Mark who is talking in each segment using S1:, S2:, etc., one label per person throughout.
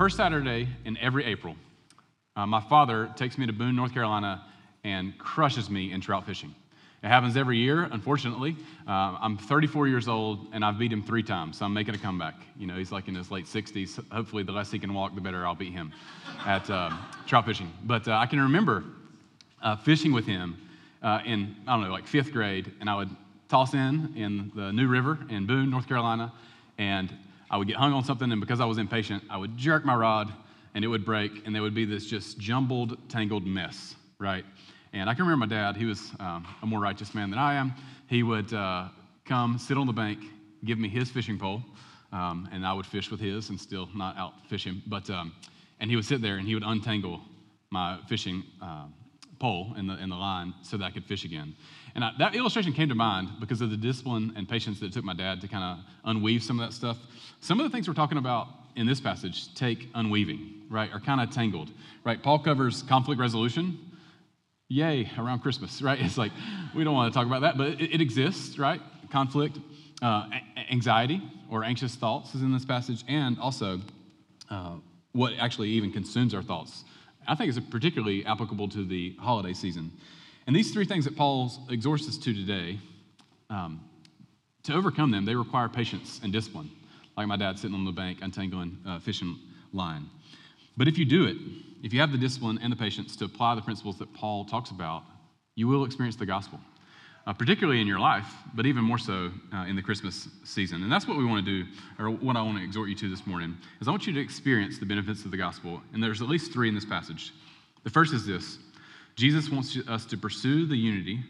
S1: first Saturday in every April, uh, my father takes me to Boone, North Carolina, and crushes me in trout fishing. It happens every year, unfortunately. Uh, I'm 34 years old, and I've beat him three times, so I'm making a comeback. You know, he's like in his late 60s. Hopefully, the less he can walk, the better I'll beat him at uh, trout fishing. But uh, I can remember uh, fishing with him uh, in, I don't know, like fifth grade, and I would toss in in the New River in Boone, North Carolina, and I would get hung on something, and because I was impatient, I would jerk my rod, and it would break, and there would be this just jumbled, tangled mess, right? And I can remember my dad, he was um, a more righteous man than I am. He would uh, come, sit on the bank, give me his fishing pole, um, and I would fish with his and still not out fish him. But, um, and he would sit there and he would untangle my fishing uh, pole in the, in the line so that I could fish again. And I, that illustration came to mind because of the discipline and patience that it took my dad to kind of unweave some of that stuff. Some of the things we're talking about in this passage take unweaving, right, are kind of tangled, right? Paul covers conflict resolution, yay, around Christmas, right? It's like, we don't want to talk about that, but it, it exists, right? Conflict, uh, anxiety or anxious thoughts is in this passage, and also uh, what actually even consumes our thoughts. I think is particularly applicable to the holiday season. And these three things that Paul exhorts us to today, um, to overcome them, they require patience and discipline, like my dad sitting on the bank untangling uh, fishing line. But if you do it, if you have the discipline and the patience to apply the principles that Paul talks about, you will experience the gospel, uh, particularly in your life, but even more so uh, in the Christmas season. And that's what we want to do, or what I want to exhort you to this morning, is I want you to experience the benefits of the gospel. And there's at least three in this passage. The first is this Jesus wants us to pursue the unity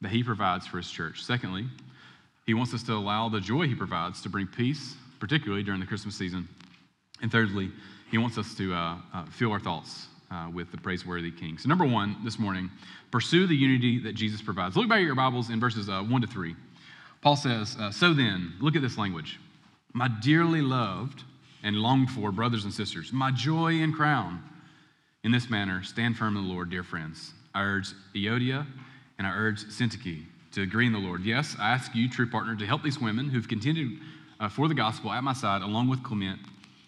S1: that he provides for his church. Secondly, he wants us to allow the joy he provides to bring peace, particularly during the Christmas season. And thirdly, he wants us to uh, uh, fill our thoughts uh, with the praiseworthy king. So, number one this morning, pursue the unity that Jesus provides. Look back at your Bibles in verses uh, one to three. Paul says, uh, So then, look at this language. My dearly loved and longed for brothers and sisters, my joy and crown. In this manner, stand firm in the Lord, dear friends. I urge Euodia and I urge Syntyche to agree in the Lord. Yes, I ask you, true partner, to help these women who've contended uh, for the gospel at my side, along with Clement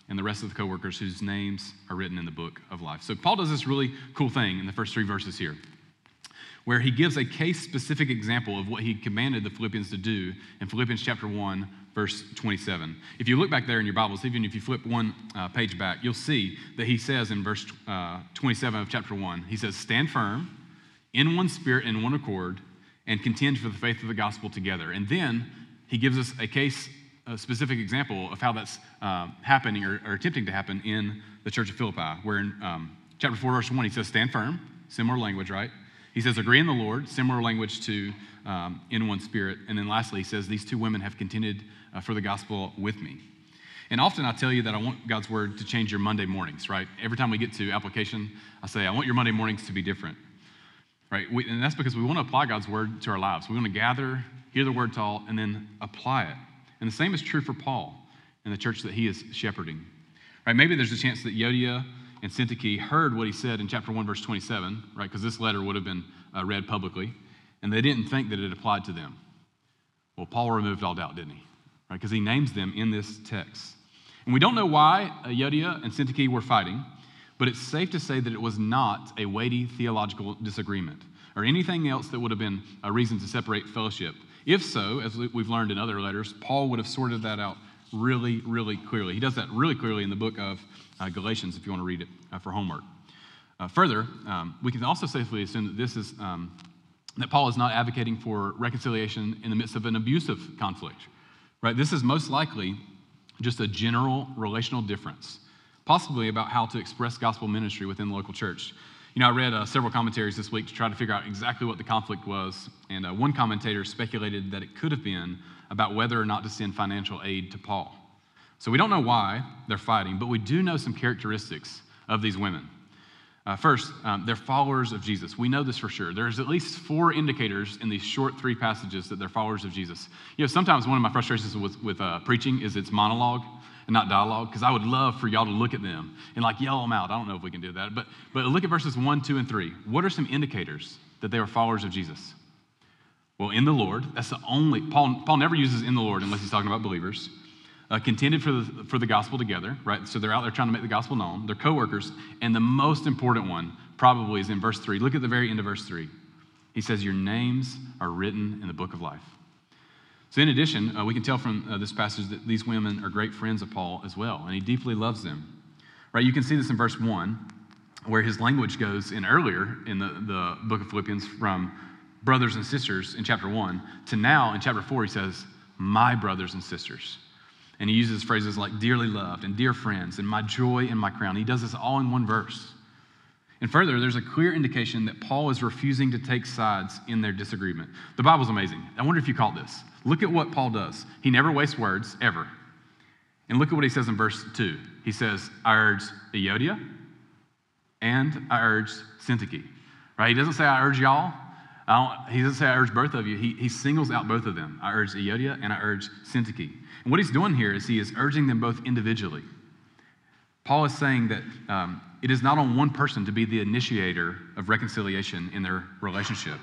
S1: and the rest of the coworkers whose names are written in the book of life. So Paul does this really cool thing in the first three verses here, where he gives a case specific example of what he commanded the Philippians to do in Philippians chapter 1, verse 27. If you look back there in your Bibles, even if you flip one uh, page back, you'll see that he says in verse uh, 27 of chapter 1, he says, Stand firm in one spirit and one accord and contend for the faith of the gospel together. And then he gives us a case a specific example of how that's uh, happening or, or, attempting to happen in the church of Philippi, where in um, chapter 4, verse 1, he says, Stand firm, similar language, right? He says, Agree in the Lord, similar language to um, in one spirit. And then lastly, he says, These two women have contended uh, for the gospel with me. And often I tell you that I want God's word to change your Monday mornings, right? Every time we get to application, I say, I want your Monday mornings to be different, right? We, and that's because we want to apply God's word to our lives. We want to gather, hear the word taught, and then apply it. And the same is true for Paul and the church that he is shepherding. Right? Maybe there's a chance that Euodia and Syntyche heard what he said in chapter 1, verse 27, right? Because this letter would have been uh, read publicly, and they didn't think that it applied to them. Well, Paul removed all doubt, didn't he? Right? Because he names them in this text. And we don't know why Euodia and Syntyche were fighting, but it's safe to say that it was not a weighty theological disagreement or anything else that would have been a reason to separate fellowship. If so, as we've learned in other letters, Paul would have sorted that out really, really clearly. He does that really clearly in the book of uh, Galatians, if you want to read it uh, for homework. Uh, further, um, we can also safely assume that this is um, that Paul is not advocating for reconciliation in the midst of an abusive conflict. Right? This is most likely just a general relational difference, possibly about how to express gospel ministry within the local church. You know, I read uh, several commentaries this week to try to figure out exactly what the conflict was, and uh, one commentator speculated that it could have been about whether or not to send financial aid to Paul. So we don't know why they're fighting, but we do know some characteristics of these women. Uh, first, um, they're followers of Jesus. We know this for sure. There's at least four indicators in these short three passages that they're followers of Jesus. You know, sometimes one of my frustrations with, with uh, preaching is it's monologue and not dialogue, because I would love for y'all to look at them and like yell them out. I don't know if we can do that, but, but look at verses one, two, and three. What are some indicators that they are followers of Jesus? Well, in the Lord, that's the only, Paul, Paul never uses in the Lord unless he's talking about believers. Uh, contended for the, for the gospel together, right? So they're out there trying to make the gospel known. They're co workers. And the most important one probably is in verse 3. Look at the very end of verse 3. He says, Your names are written in the book of life. So, in addition, uh, we can tell from uh, this passage that these women are great friends of Paul as well, and he deeply loves them. Right? You can see this in verse 1, where his language goes in earlier in the, the book of Philippians from brothers and sisters in chapter 1 to now in chapter 4, he says, My brothers and sisters. And he uses phrases like dearly loved and dear friends and my joy and my crown. He does this all in one verse. And further, there's a clear indication that Paul is refusing to take sides in their disagreement. The Bible's amazing. I wonder if you caught this. Look at what Paul does. He never wastes words, ever. And look at what he says in verse 2. He says, I urge Euodia and I urge Syntyche. Right? He doesn't say, I urge y'all. I he doesn't say, I urge both of you. He, he singles out both of them. I urge Euodia and I urge Syntyche. And what he's doing here is he is urging them both individually. Paul is saying that um, it is not on one person to be the initiator of reconciliation in their relationship.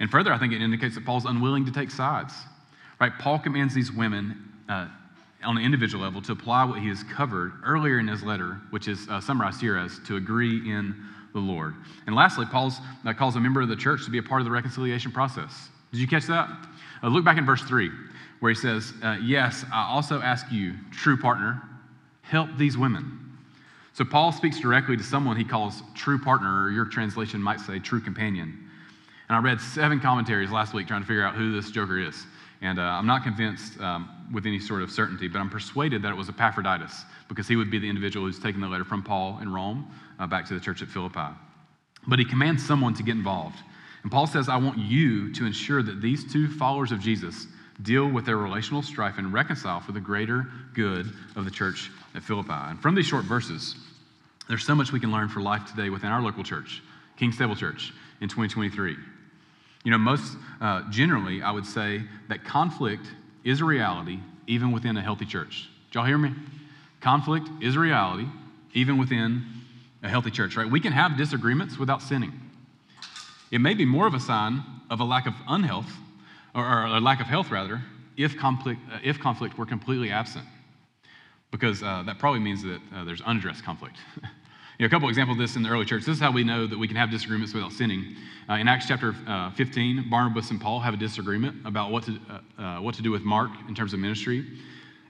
S1: And further, I think it indicates that Paul's unwilling to take sides. Right? Paul commands these women uh, on an individual level to apply what he has covered earlier in his letter, which is uh, summarized here as to agree in the Lord. And lastly, Paul uh, calls a member of the church to be a part of the reconciliation process. Did you catch that? Uh, look back in verse 3, where he says, uh, Yes, I also ask you, true partner, help these women. So Paul speaks directly to someone he calls true partner, or your translation might say true companion. And I read seven commentaries last week trying to figure out who this joker is. And uh, I'm not convinced um, with any sort of certainty, but I'm persuaded that it was Epaphroditus because he would be the individual who's taken the letter from Paul in Rome uh, back to the church at Philippi. But he commands someone to get involved. And Paul says, I want you to ensure that these two followers of Jesus deal with their relational strife and reconcile for the greater good of the church at Philippi. And from these short verses, there's so much we can learn for life today within our local church, King Stable Church, in 2023. You know, most uh, generally, I would say that conflict is a reality even within a healthy church. Did y'all hear me? Conflict is a reality even within a healthy church, right? We can have disagreements without sinning. It may be more of a sign of a lack of unhealth, or, or lack of health rather, if conflict, uh, if conflict were completely absent, because uh, that probably means that uh, there's unaddressed conflict. You know, a couple examples of this in the early church. This is how we know that we can have disagreements without sinning. Uh, in Acts chapter uh, 15, Barnabas and Paul have a disagreement about what to, what to do with Mark in terms of ministry.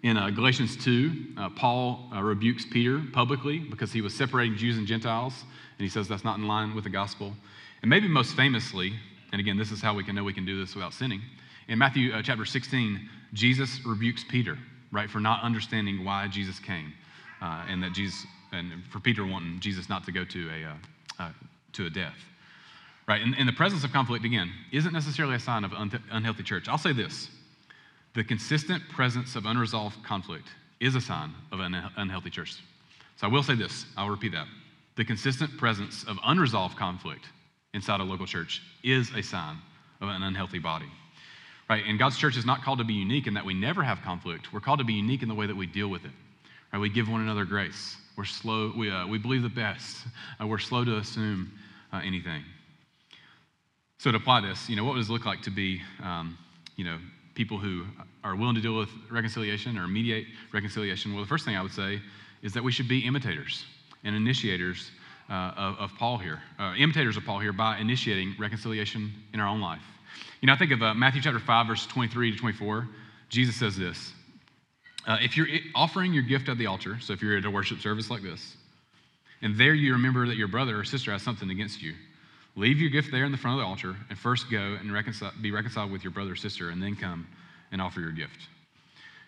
S1: In Galatians 2, uh, Paul rebukes Peter publicly because he was separating Jews and Gentiles, and he says that's not in line with the gospel. And maybe most famously, and again, this is how we can know we can do this without sinning. In Matthew chapter 16, Jesus rebukes Peter, right, for not understanding why Jesus came, and that Jesus and for Peter wanting Jesus not to go to a, uh, uh, to a death. Right? And, and, the presence of conflict, again, isn't necessarily a sign of un- unhealthy church. I'll say this the consistent presence of unresolved conflict is a sign of an unhealthy church. So I will say this, I'll repeat that. The consistent presence of unresolved conflict inside a local church is a sign of an unhealthy body. Right? And God's church is not called to be unique in that we never have conflict. We're called to be unique in the way that we deal with it. Right? We give one another grace. We're slow, we, uh, we believe the best. Uh, we're slow to assume uh, anything. So to apply this, you know, what does it look like to be, um, you know, people who are willing to deal with reconciliation or mediate reconciliation? Well, the first thing I would say is that we should be imitators and initiators uh, of, of, Paul here, uh, imitators of Paul here by initiating reconciliation in our own life. You know, I think of uh, Matthew chapter 5, verse 23 to 24. Jesus says this uh, if you're offering your gift at the altar, so if you're at a worship service like this, and there you remember that your brother or sister has something against you, leave your gift there in the front of the altar and first go and be reconciled with your brother or sister and then come and offer your gift.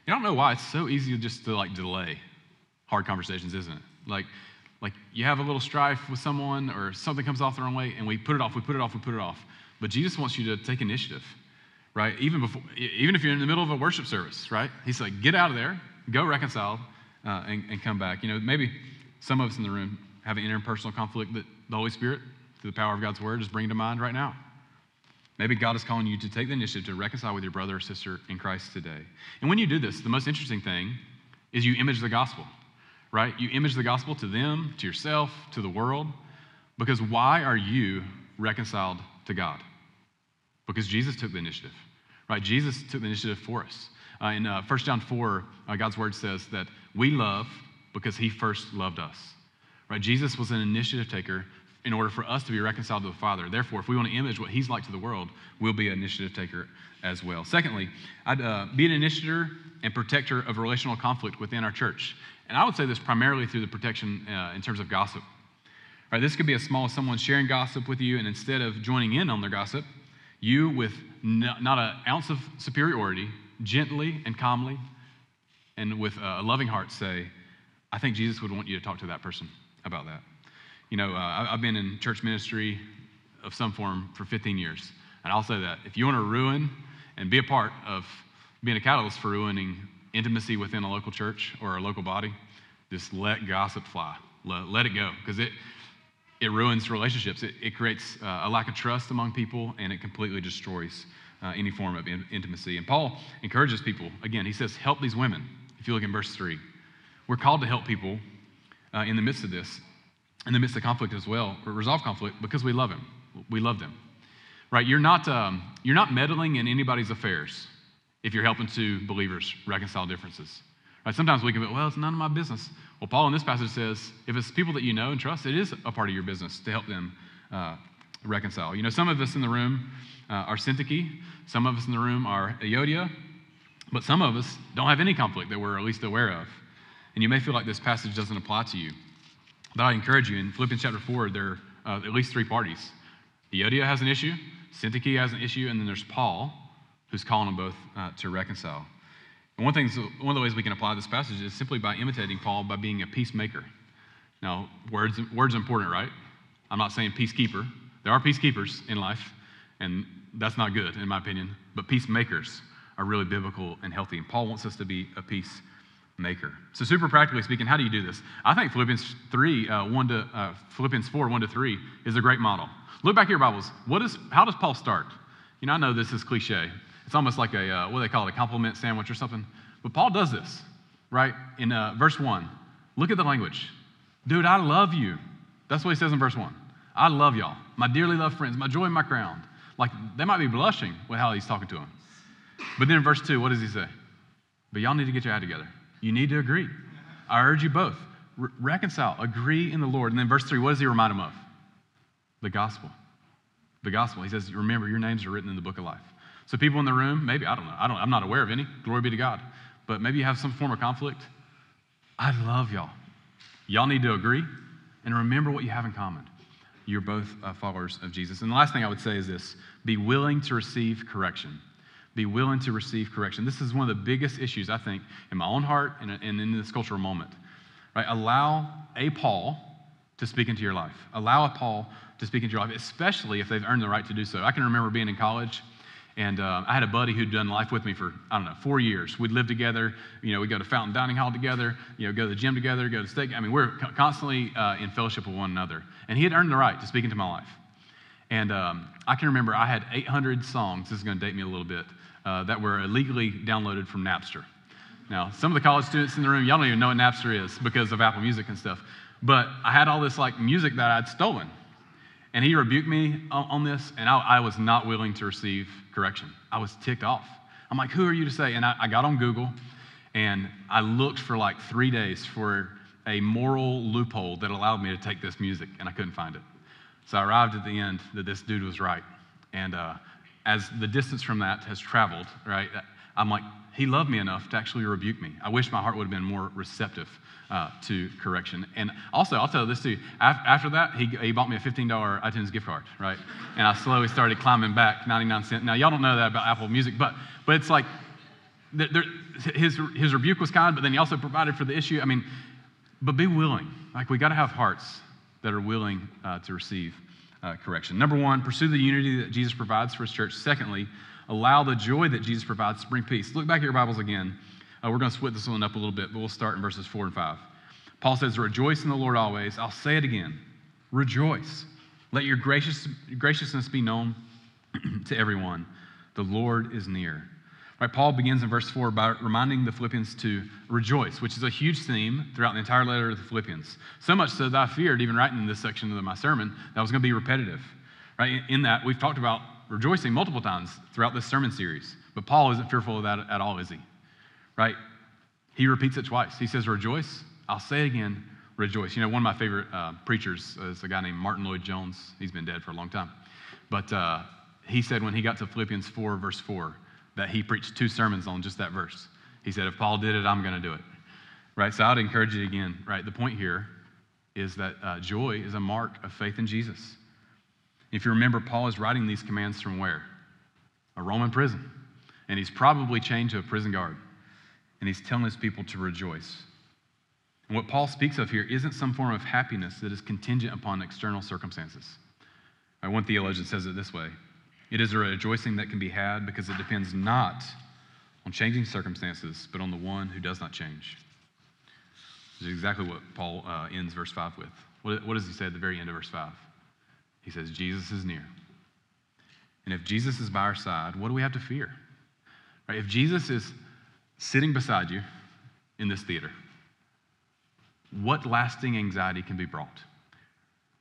S1: I don't know why it's so easy just to like delay hard conversations, isn't it? Like, like you have a little strife with someone or something comes off the wrong way and we put it off, we put it off, we put it off. But Jesus wants you to take initiative right? Even before, even if you're in the middle of a worship service, right? He's like, get out of there, go reconcile, uh, and, and come back. You know, maybe some of us in the room have an interpersonal conflict that the Holy Spirit, through the power of God's word, is bringing to mind right now. Maybe God is calling you to take the initiative to reconcile with your brother or sister in Christ today. And when you do this, the most interesting thing is you image the gospel, right? You image the gospel to them, to yourself, to the world. Because why are you reconciled to God? Because Jesus took the initiative right? Jesus took the initiative for us. Uh, in uh, 1 John 4, uh, God's word says that we love because he first loved us, right? Jesus was an initiative taker in order for us to be reconciled to the Father. Therefore, if we want to image what he's like to the world, we'll be an initiative taker as well. Secondly, I'd uh, be an initiator and protector of relational conflict within our church. And I would say this primarily through the protection uh, in terms of gossip. Right, this could be as small as someone sharing gossip with you, and instead of joining in on their gossip, you, with no, not an ounce of superiority, gently and calmly, and with a loving heart, say, I think Jesus would want you to talk to that person about that. You know, uh, I've been in church ministry of some form for 15 years, and I'll say that if you want to ruin and be a part of being a catalyst for ruining intimacy within a local church or a local body, just let gossip fly. Let, let it go, because it it ruins relationships. It, it creates uh, a lack of trust among people, and it completely destroys uh, any form of in- intimacy. And Paul encourages people, again, he says, help these women. If you look in verse 3, we're called to help people uh, in the midst of this, in the midst of conflict as well, resolve conflict because we love him. We love them. Right? You're not, um, you're not meddling in anybody's affairs if you're helping two believers reconcile differences. Right? Sometimes we can be, well, it's none of my business. Well, Paul in this passage says, if it's people that you know and trust, it is a part of your business to help them uh, reconcile. You know, some of us in the room uh, are Syntyche, some of us in the room are Euodia, but some of us don't have any conflict that we're at least aware of. And you may feel like this passage doesn't apply to you. But I encourage you, in Philippians chapter 4, there are uh, at least three parties. Euodia has an issue, Syntyche has an issue, and then there's Paul, who's calling them both uh, to reconcile. And one, thing, one of the ways we can apply this passage is simply by imitating Paul by being a peacemaker. Now, words, words are important, right? I'm not saying peacekeeper. There are peacekeepers in life, and that's not good, in my opinion. But peacemakers are really biblical and healthy. And Paul wants us to be a peacemaker. So, super practically speaking, how do you do this? I think Philippians 3, uh, 1 to, uh, Philippians 4, 1 to 3 is a great model. Look back at your Bibles. What is, how does Paul start? You know, I know this is cliche, it's almost like a, uh, what do they call it, a compliment sandwich or something. But Paul does this, right? In uh, verse 1. Look at the language. Dude, I love you. That's what he says in verse 1. I love y'all, my dearly loved friends, my joy and my crown. Like, they might be blushing with how he's talking to them. But then in verse 2, what does he say? But y'all need to get your act together. You need to agree. I urge you both. Re- reconcile, agree in the Lord. And then verse 3, what does he remind them of? The gospel. The gospel. He says, Remember, your names are written in the book of life. So people in the room, maybe, I don't know, I don't, I'm not aware of any, glory be to God, but maybe you have some form of conflict. I love y'all. Y'all need to agree and remember what you have in common. You're both uh, followers of Jesus. And the last thing I would say is this be willing to receive correction. Be willing to receive correction. This is one of the biggest issues, I think, in my own heart and, and in this cultural moment. Right? Allow a Paul to speak into your life. Allow a Paul to speak into your life, especially if they've earned the right to do so. I can remember being in college and uh, I had a buddy who'd done life with me for, I don't know, four years. We'd live together. You know, we'd go to Fountain Dining Hall together, you know, go to the gym together, go to steak. I mean, we're constantly uh, in fellowship with one another. And he had earned the right to speak into my life. And um, I can remember I had 800 songs, this is going to date me a little bit, uh, that were illegally downloaded from Napster. Now, some of the college students in the room, y'all don't even know what Napster is because of Apple Music and stuff. But I had all this like music that I'd stolen and he rebuked me on, this, and I, I, was not willing to receive correction. I was ticked off. I'm like, who are you to say? And I, I got on Google, and I looked for like three days for a moral loophole that allowed me to take this music, and I couldn't find it. So I arrived at the end that this dude was right. And uh, as the distance from that has traveled, right, I'm like, he loved me enough to actually rebuke me. I wish my heart would have been more receptive uh, to correction. And also, I'll tell this too. After that, he, he bought me a $15 iTunes gift card, right? And I slowly started climbing back 99 cents. Now, y'all don't know that about Apple Music, but, but it's like there, his, his rebuke was kind, but then he also provided for the issue. I mean, but be willing. Like, we got to have hearts that are willing uh, to receive uh, correction. Number one, pursue the unity that Jesus provides for his church. Secondly, allow the joy that Jesus provides to bring peace. Look back at your Bibles again. Uh, we're going to split this one up a little bit, but we'll start in verses 4 and 5. Paul says, Rejoice in the Lord always. I'll say it again. Rejoice. Let your gracious, graciousness be known to everyone. The Lord is near. Right, Paul begins in verse 4 by reminding the Philippians to rejoice, which is a huge theme throughout the entire letter of the Philippians. So much so that I feared, even writing in this section of my sermon, that was going to be repetitive. Right? In that, we've talked about rejoicing multiple times throughout this sermon series. But Paul isn't fearful of that at all, is he? Right? He repeats it twice. He says, Rejoice. I'll say it again, rejoice. You know, one of my favorite uh, preachers is a guy named Martyn Lloyd-Jones. He's been dead for a long time. But uh, he said when he got to Philippians 4, verse 4, that he preached two sermons on just that verse. He said, If Paul did it, I'm going to do it. Right? So I'd encourage you again, right? The point here is that uh, joy is a mark of faith in Jesus. If you remember, Paul is writing these commands from where? A Roman prison. And he's probably chained to a prison guard. And he's telling his people to rejoice. And what Paul speaks of here isn't some form of happiness that is contingent upon external circumstances. One theologian says it this way it is a rejoicing that can be had because it depends not on changing circumstances, but on the one who does not change. This is exactly what Paul uh, ends verse 5 with. What, what does he say at the very end of verse 5? He says, Jesus is near. And if Jesus is by our side, what do we have to fear? Right? If Jesus is sitting beside you in this theater, what lasting anxiety can be brought?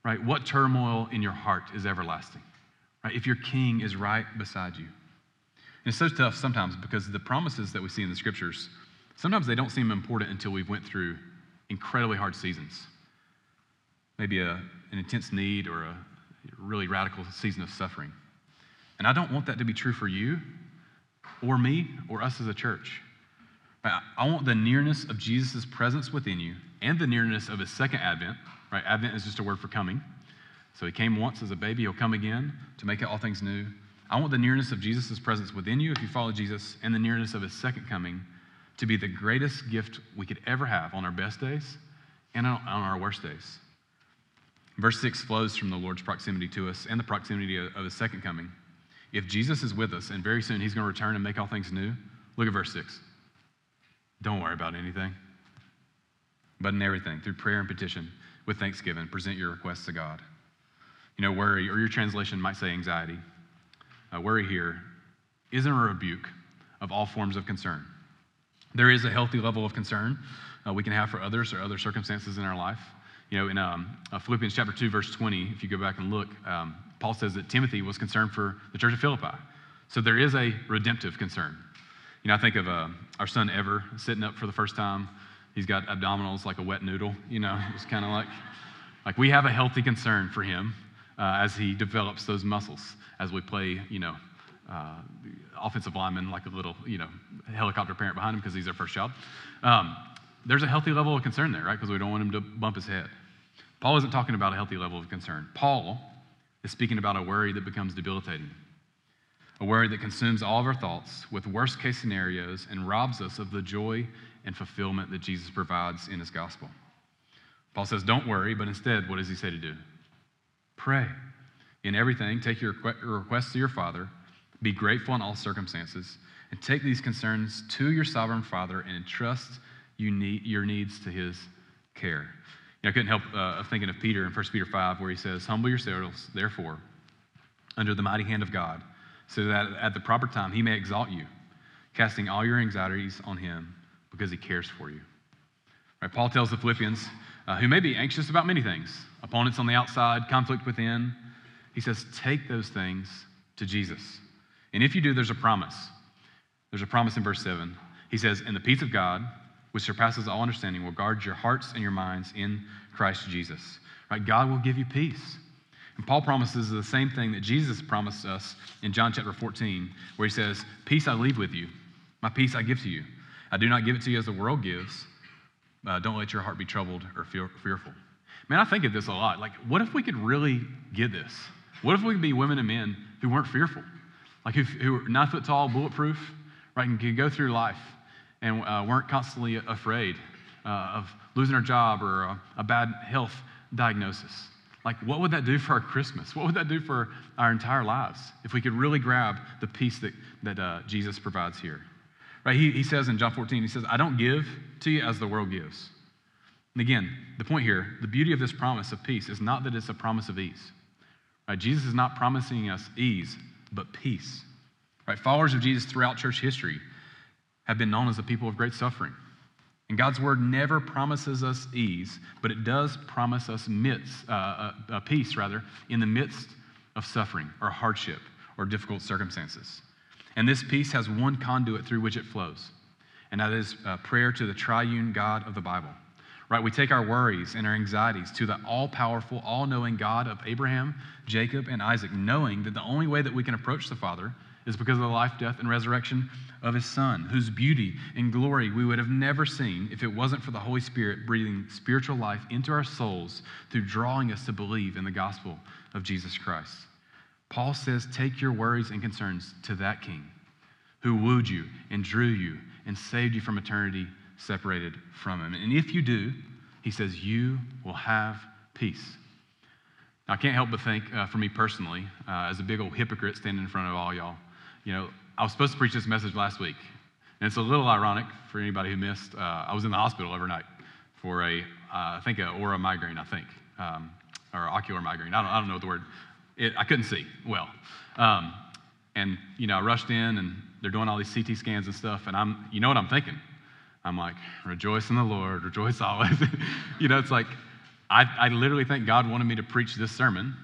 S1: Right? What turmoil in your heart is everlasting? Right? If your king is right beside you. And it's so tough sometimes because the promises that we see in the scriptures, sometimes they don't seem important until we've went through incredibly hard seasons. Maybe a, an intense need or a really radical season of suffering. And I don't want that to be true for you or me or us as a church. I want the nearness of Jesus' presence within you and the nearness of his second advent, right? Advent is just a word for coming. So he came once as a baby, he'll come again to make all things new. I want the nearness of Jesus' presence within you if you follow Jesus, and the nearness of his second coming to be the greatest gift we could ever have on our best days and on our worst days. Verse 6 flows from the Lord's proximity to us and the proximity of his second coming. If Jesus is with us and very soon he's going to return and make all things new, look at verse 6. Don't worry about anything, but in everything, through prayer and petition, with thanksgiving, present your requests to God. You know, worry, or your translation might say anxiety. Uh, worry here isn't a rebuke of all forms of concern. There is a healthy level of concern uh, we can have for others or other circumstances in our life. You know, in um, uh, Philippians chapter 2, verse 20, if you go back and look, um, Paul says that Timothy was concerned for the church of Philippi. So there is a redemptive concern. You know, I think of uh, our son Ever sitting up for the first time. He's got abdominals like a wet noodle, you know, it's kind of like, like we have a healthy concern for him uh, as he develops those muscles as we play, you know, uh, offensive lineman like a little, you know, helicopter parent behind him because he's our first child. Um, there's a healthy level of concern there, right? Because we don't want him to bump his head. Paul isn't talking about a healthy level of concern. Paul is speaking about a worry that becomes debilitating, a worry that consumes all of our thoughts with worst case scenarios and robs us of the joy and fulfillment that Jesus provides in his gospel. Paul says, Don't worry, but instead, what does he say to do? Pray. In everything, take your requests to your Father, be grateful in all circumstances, and take these concerns to your sovereign Father and entrust your needs to his care. You know, I couldn't help uh, thinking of Peter in 1 Peter 5, where he says, Humble yourselves, therefore, under the mighty hand of God, so that at the proper time he may exalt you, casting all your anxieties on him because he cares for you. Right, Paul tells the Philippians, uh, who may be anxious about many things opponents on the outside, conflict within. He says, Take those things to Jesus. And if you do, there's a promise. There's a promise in verse 7. He says, And the peace of God, which surpasses all understanding, will guard your hearts and your minds in Christ Jesus. Right? God will give you peace. And Paul promises the same thing that Jesus promised us in John chapter 14, where he says, Peace I leave with you, my peace I give to you. I do not give it to you as the world gives. Uh, don't let your heart be troubled or fear, fearful. Man, I think of this a lot. Like, what if we could really get this? What if we could be women and men who weren't fearful? Like, who, who were nine foot tall, bulletproof, right, and could go through life and uh, weren't constantly afraid uh, of losing our job or a, a bad health diagnosis. Like, what would that do for our Christmas? What would that do for our entire lives if we could really grab the peace that, that uh, Jesus provides here? Right? He, he says in John 14, he says, I don't give to you as the world gives. And again, the point here, the beauty of this promise of peace is not that it's a promise of ease. Right? Jesus is not promising us ease, but peace. Right? Followers of Jesus throughout church history have been known as a people of great suffering. And God's word never promises us ease, but it does promise us midst, uh, uh, uh, peace, rather, in the midst of suffering or hardship or difficult circumstances. And this peace has one conduit through which it flows, and that is uh, prayer to the triune God of the Bible. Right? We take our worries and our anxieties to the all powerful, all knowing God of Abraham, Jacob, and Isaac, knowing that the only way that we can approach the Father is because of the life, death, and resurrection of his Son, whose beauty and glory we would have never seen if it wasn't for the Holy Spirit breathing spiritual life into our souls through drawing us to believe in the gospel of Jesus Christ. Paul says, Take your worries and concerns to that King who wooed you and drew you and saved you from eternity separated from him. And if you do, he says, you will have peace. Now, I can't help but think, uh, for me personally, uh, as a big old hypocrite standing in front of all y'all, you know, I was supposed to preach this message last week. And it's a little ironic for anybody who missed. Uh, I was in the hospital overnight for a, uh, I think, a aura migraine, I think, um, or ocular migraine. I don't, I don't know the word. It, I couldn't see well. Um, and, you know, I rushed in and they're doing all these CT scans and stuff. And I'm, you know what I'm thinking? I'm like, rejoice in the Lord, rejoice always. you know, it's like, I, I literally think God wanted me to preach this sermon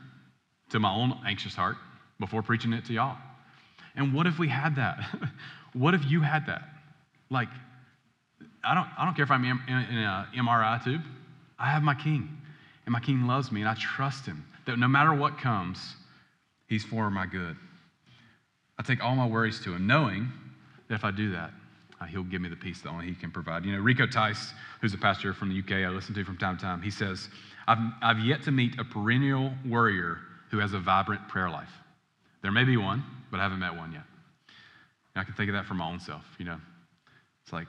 S1: to my own anxious heart before preaching it to y'all. And what if we had that? what if you had that? Like, I don't, I don't care if I'm in, in an MRI tube. I have my king, and my king loves me, and I trust him that no matter what comes, he's for my good. I take all my worries to him, knowing that if I do that, uh, he'll give me the peace that only he can provide. You know, Rico Tice, who's a pastor from the UK, I listen to from time to time, he says, I've, I've yet to meet a perennial worrier who has a vibrant prayer life. There may be one, but I haven't met one yet. And I can think of that for my own self, you know. It's like,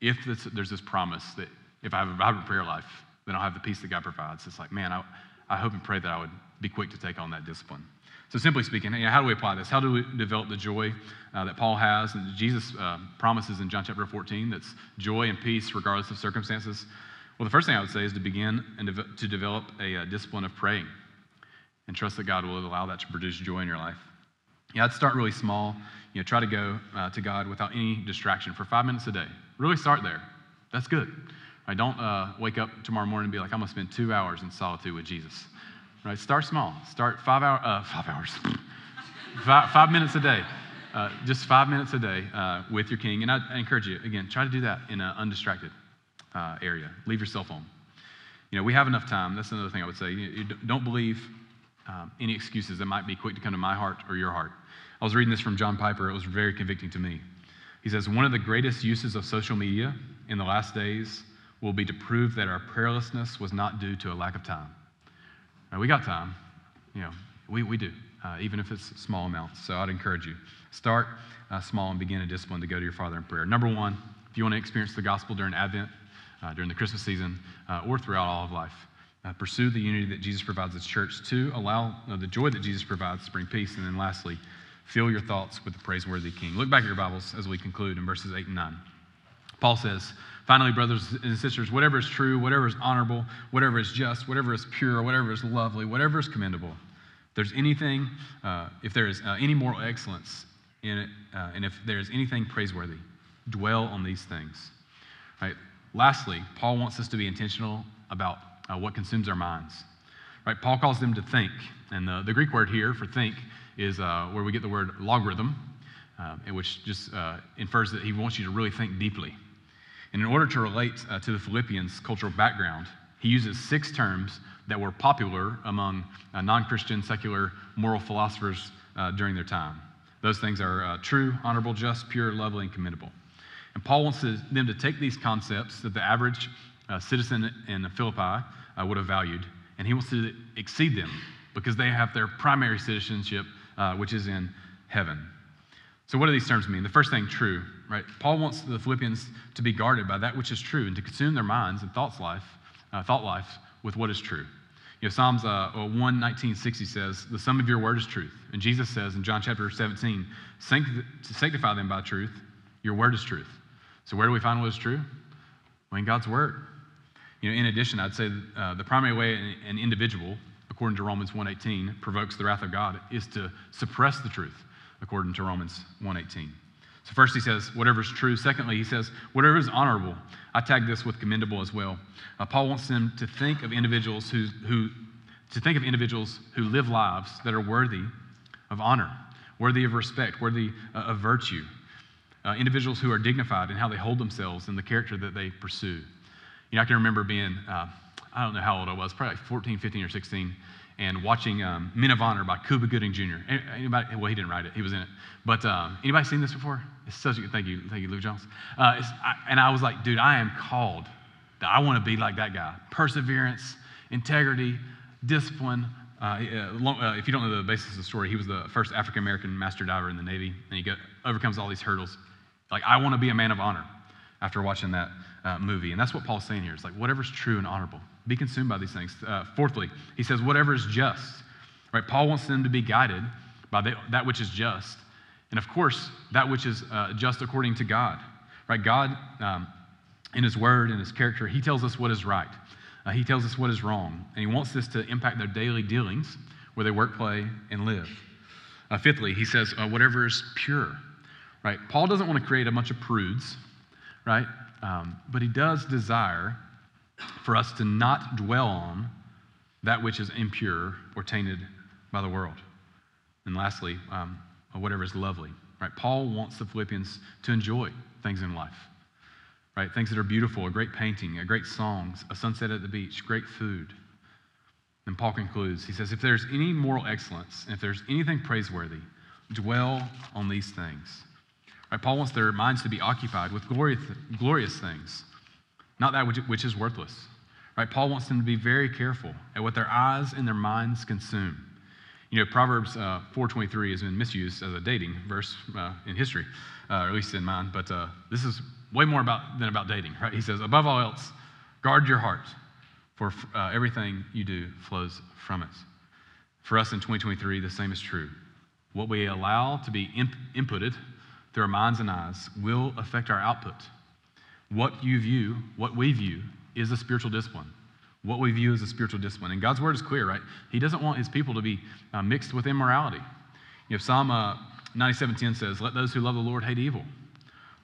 S1: if this, there's this promise that if I have a vibrant prayer life, then I'll have the peace that God provides. It's like, man, I, I hope and pray that I would be quick to take on that discipline. So, simply speaking, how do we apply this? How do we develop the joy uh, that Paul has and Jesus uh, promises in John chapter 14 that's joy and peace regardless of circumstances? Well, the first thing I would say is to begin and de- to develop a, a uh, discipline of praying and trust that God will allow that to produce joy in your life. Yeah, I'd start really small. You know, try to go uh, to God without any distraction for five minutes a day. Really start there. That's good. Right, don't uh, wake up tomorrow morning and be like, I'm going to spend two hours in solitude with Jesus. Right? Start small. Start five, hour, uh, five hours, five, five, minutes a day. Uh, just five minutes a day uh, with your king. And I, I, encourage you, again, try to do that in an undistracted uh, area. Leave your cell phone. You know, we have enough time. That's another thing I would say. You, you don't believe um, any excuses that might be quick to come to my heart or your heart. I was reading this from John Piper. It was very convicting to me. He says, One of the greatest uses of social media in the last days will be to prove that our prayerlessness was not due to a lack of time. Now, we got time. You know, we, we do, uh, even if it's small amounts. So I'd encourage you. Start uh, small and begin a discipline to go to your Father in prayer. Number one, if you want to experience the gospel during Advent, uh, during the Christmas season, uh, or throughout all of life, uh, pursue the unity that Jesus provides His church. to allow uh, the joy that Jesus provides to bring peace. And then lastly, fill your thoughts with the praiseworthy King. Look back at your Bibles as we conclude in verses 8 and 9. Paul says, Finally, brothers and sisters, whatever is true, whatever is honorable, whatever is just, whatever is pure, whatever is lovely, whatever is commendable, if there's anything, uh, if there is uh, any moral excellence in it, uh, and if there is anything praiseworthy, dwell on these things. Right? Lastly, Paul wants us to be intentional about uh, what consumes our minds. Right? Paul calls them to think, and the, the Greek word here for think is uh, where we get the word logarithm, uh, which just infers that he wants you to really think deeply. And in order to relate uh, to the Philippians' cultural background, he uses six terms that were popular among uh, non Christian, secular, moral philosophers uh, during their time. Those things are uh, true, honorable, just, pure, lovely, and commendable. And Paul wants to, them to take these concepts that the average uh, citizen in Philippi uh, would have valued, and he wants to exceed them because they have their primary citizenship, which is in heaven. So, what do these terms mean? The first thing, true, right? Paul wants the Philippians to be guarded by that which is true and to consume their minds and thoughts life, uh, thought life with what is true. You know, Psalms uh, 1 19, 60 says, The sum of your word is truth. And Jesus says in John chapter 17, to sanctify them by truth, your word is truth. So, where do we find what is true? Well, in God's word. You know, in addition, I'd say uh, the primary way an individual, according to Romans 1:18, provokes the wrath of God is to suppress the truth according to Romans 1:18. So first he says whatever is true. Secondly, he says whatever is honorable. I tag this with commendable as well. Uh, Paul wants them to think of individuals who, who to think of individuals who live lives that are worthy of honor. worthy of respect, worthy uh, of virtue, uh, individuals who are dignified in how they hold themselves and the character that they pursue. You know, I can remember being, uh, I don't know how old I was, probably like 14, 15, or 16, and watching um, Men of Honor by Cuba Gooding Jr. Anybody? Well, he didn't write it; he was in it. But um, anybody seen this before? It's such a good. Thank you, thank you, Luke Jones. Uh, I, and I was like, dude, I am called. I want to be like that guy. Perseverance, integrity, discipline. Uh, uh, if you don't know the basis of the story, he was the first African American master diver in the Navy, and he got, overcomes all these hurdles. Like, I want to be a man of honor after watching that uh, movie. And that's what Paul's saying here. It's like, whatever's true and honorable, be consumed by these things. Uh, fourthly, he says, whatever is just. Right? Paul wants them to be guided by the, that which is just. And of course, that which is uh, just according to God. Right? God, um, in his word and his character, he tells us what is right. Uh, he tells us what is wrong. And he wants this to impact their daily dealings where they work, play, and live. Uh, fifthly, he says, uh, whatever is pure. Right? Paul doesn't want to create a bunch of prudes, right? Um, but he does desire for us to not dwell on that which is impure or tainted by the world. And lastly, um, whatever is lovely. Right? Paul wants the Philippians to enjoy things in life. Right? Things that are beautiful, a great painting, a great song, a sunset at the beach, great food. And Paul concludes, he says, if there's any moral excellence, and if there's anything praiseworthy, dwell on these things. Right? Paul wants their minds to be occupied with glorious, glorious things, not that which, which is worthless. Right? Paul wants them to be very careful at what their eyes and their minds consume. You know, Proverbs uh, 4.23 has been misused as a dating verse uh, in history, uh, or at least in mine, but uh, this is way more about than about dating, right? He says, above all else, guard your heart, for uh, everything you do flows from it. For us in 2023, the same is true. What we allow to be imp- inputted through our minds and eyes will affect our output. What you view, what we view, is a spiritual discipline. What we view is a spiritual discipline. And God's word is clear, right? He doesn't want his people to be uh, mixed with immorality. If Psalm uh, 97.10 says, let those who love the Lord hate evil.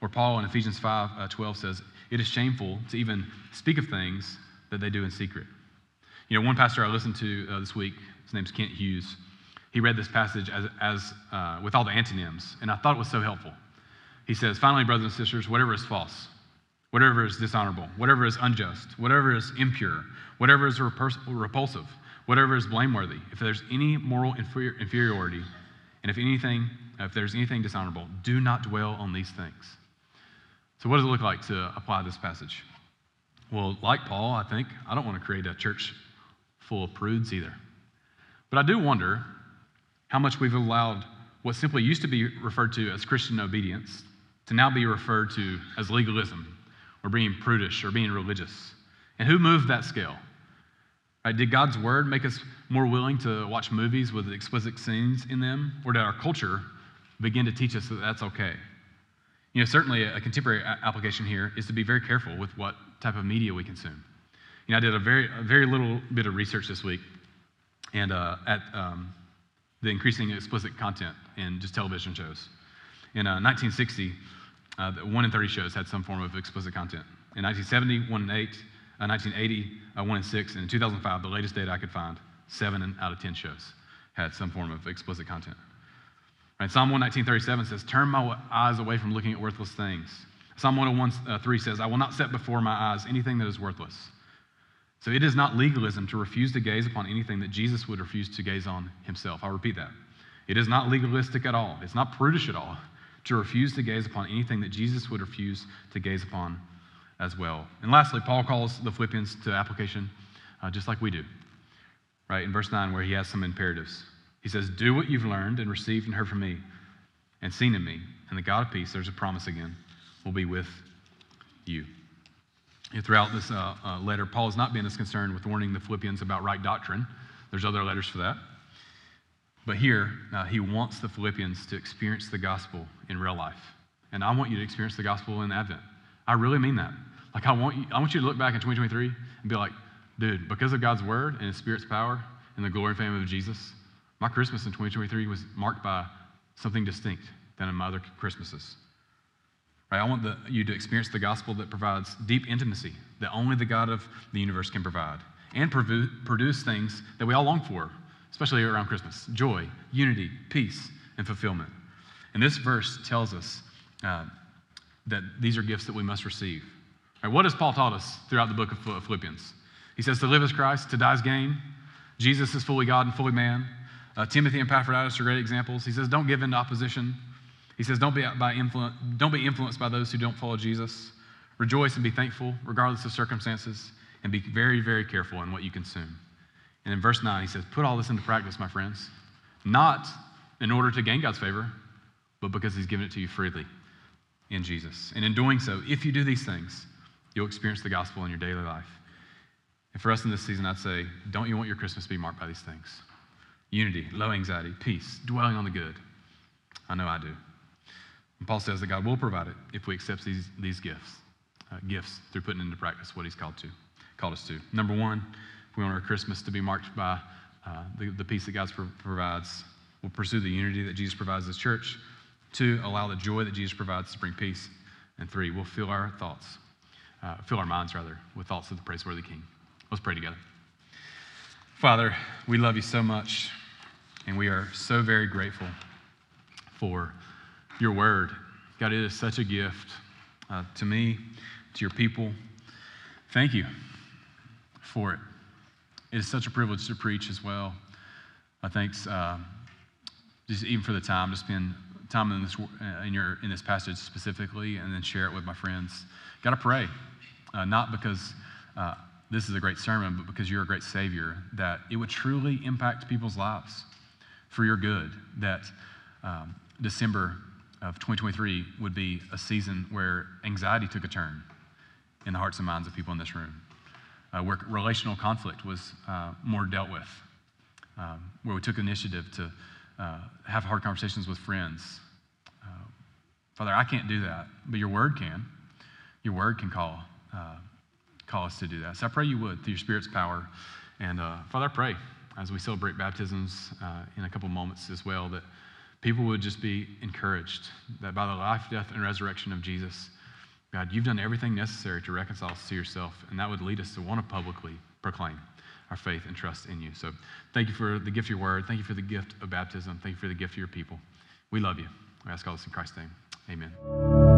S1: Or Paul in Ephesians 5, uh, 12 says, it is shameful to even speak of things that they do in secret. You know, one pastor I listened to uh, this week, his name's Kent Hughes, he read this passage as, as uh, with all the antonyms, and I thought it was so helpful. He says, Finally, brothers and sisters, whatever is false, whatever is dishonorable, whatever is unjust, whatever is impure, whatever is repulsive, whatever is blameworthy, if there's any moral inferiority, and if anything, if there's anything dishonorable, do not dwell on these things. So, what does it look like to apply this passage? Well, like Paul, I think, I don't want to create a church full of prudes either. But I do wonder how much we've allowed what simply used to be referred to as Christian obedience to now be referred to as legalism or being prudish or being religious. And who moved that scale? Right, did God's word make us more willing to watch movies with explicit scenes in them? Or did our culture begin to teach us that that's okay? You know, certainly a contemporary application here is to be very careful with what type of media we consume. You know, I did a very, a very little bit of research this week, and uh, at um, the increasing explicit content in just television shows. In uh, 1960, uh, 1 in 30 shows had some form of explicit content. In 1970, 1 in 8. Uh, 1980, uh, 1 in 6. And in 2005, the latest data I could find, 7 out of 10 shows had some form of explicit content. Right, Psalm 119.37 says, Turn my eyes away from looking at worthless things. Psalm 101.3 says, I will not set before my eyes anything that is worthless. So it is not legalism to refuse to gaze upon anything that Jesus would refuse to gaze on himself. I'll repeat that. It is not legalistic at all. It's not prudish at all to refuse to gaze upon anything that Jesus would refuse to gaze upon as well. And lastly, Paul calls the Philippians to application uh, just like we do, right? In verse 9, where he has some imperatives. He says, Do what you've learned and received and heard from me and seen in me, and the God of peace, there's a promise again, will be with you. Throughout this uh, uh, letter, Paul has not been as concerned with warning the Philippians about right doctrine. There's other letters for that. But here, uh, he wants the Philippians to experience the gospel in real life. And I want you to experience the gospel in Advent. I really mean that. Like, I want you, I want you to look back in 2023 and be like, dude, because of God's word and his spirit's power and the glory and fame of Jesus, my Christmas in 2023 was marked by something distinct than my other Christmases. Right? I want the, you to experience the gospel that provides deep intimacy that only the God of the universe can provide and produce things that we all long for, especially around Christmas joy, unity, peace, and fulfillment. And this verse tells us uh, that these are gifts that we must receive. Right, what has Paul taught us throughout the book of Philippians? He says, To live is Christ, to die is gain. Jesus is fully God and fully man. Uh, Timothy and Epaphroditus are great examples. He says, Don't give in to opposition. He says, don't be, by influ- don't be influenced by those who don't follow Jesus. Rejoice and be thankful, regardless of circumstances, and be very, very careful in what you consume. And in verse 9, he says, Put all this into practice, my friends, not in order to gain God's favor, but because he's given it to you freely in Jesus. And in doing so, if you do these things, you'll experience the gospel in your daily life. And for us in this season, I'd say, don't you want your Christmas to be marked by these things? Unity, low anxiety, peace, dwelling on the good. I know I do. And Paul says that God will provide it if we accept these, these gifts, uh, gifts through putting into practice what he's called to, called us to. Number one, if we want our Christmas to be marked by uh, the, the peace that God pro- provides, we'll pursue the unity that Jesus provides as church. Two, allow the joy that Jesus provides to bring peace. And three, we'll fill our thoughts, uh, fill our minds rather, with thoughts of the praiseworthy King. Let's pray together. Father, we love you so much, and we are so very grateful for your word. God, it is such a gift uh, to me, to your people. Thank you for it. It is such a privilege to preach as well. Uh, thanks, uh, just even for the time to spend time in this uh, in your in this passage specifically, and then share it with my friends. Got to pray, uh, not because uh, this is a great sermon, but because you're a great Savior. That it would truly impact people's lives for your good. That um, December of 2023 would be a season where anxiety took a turn in the hearts and minds of people in this room, uh, where relational conflict was uh, more dealt with, um, where we took initiative to uh, have hard conversations with friends. Uh, Father, I can't do that, but your word can. Your word can call, uh, call us to do that. So I pray you would through your Spirit's power. And uh, Father, I pray as we celebrate baptisms in a couple moments as well that people would just be encouraged that by the life, death, and resurrection of Jesus, God, you've done everything necessary to reconcile us to yourself, and that would lead us to want to publicly proclaim our faith and trust in you. So thank you for the gift of your word. Thank you for the gift of baptism. Thank you for the gift of your people. We love you. We ask all this in Christ's name. Amen.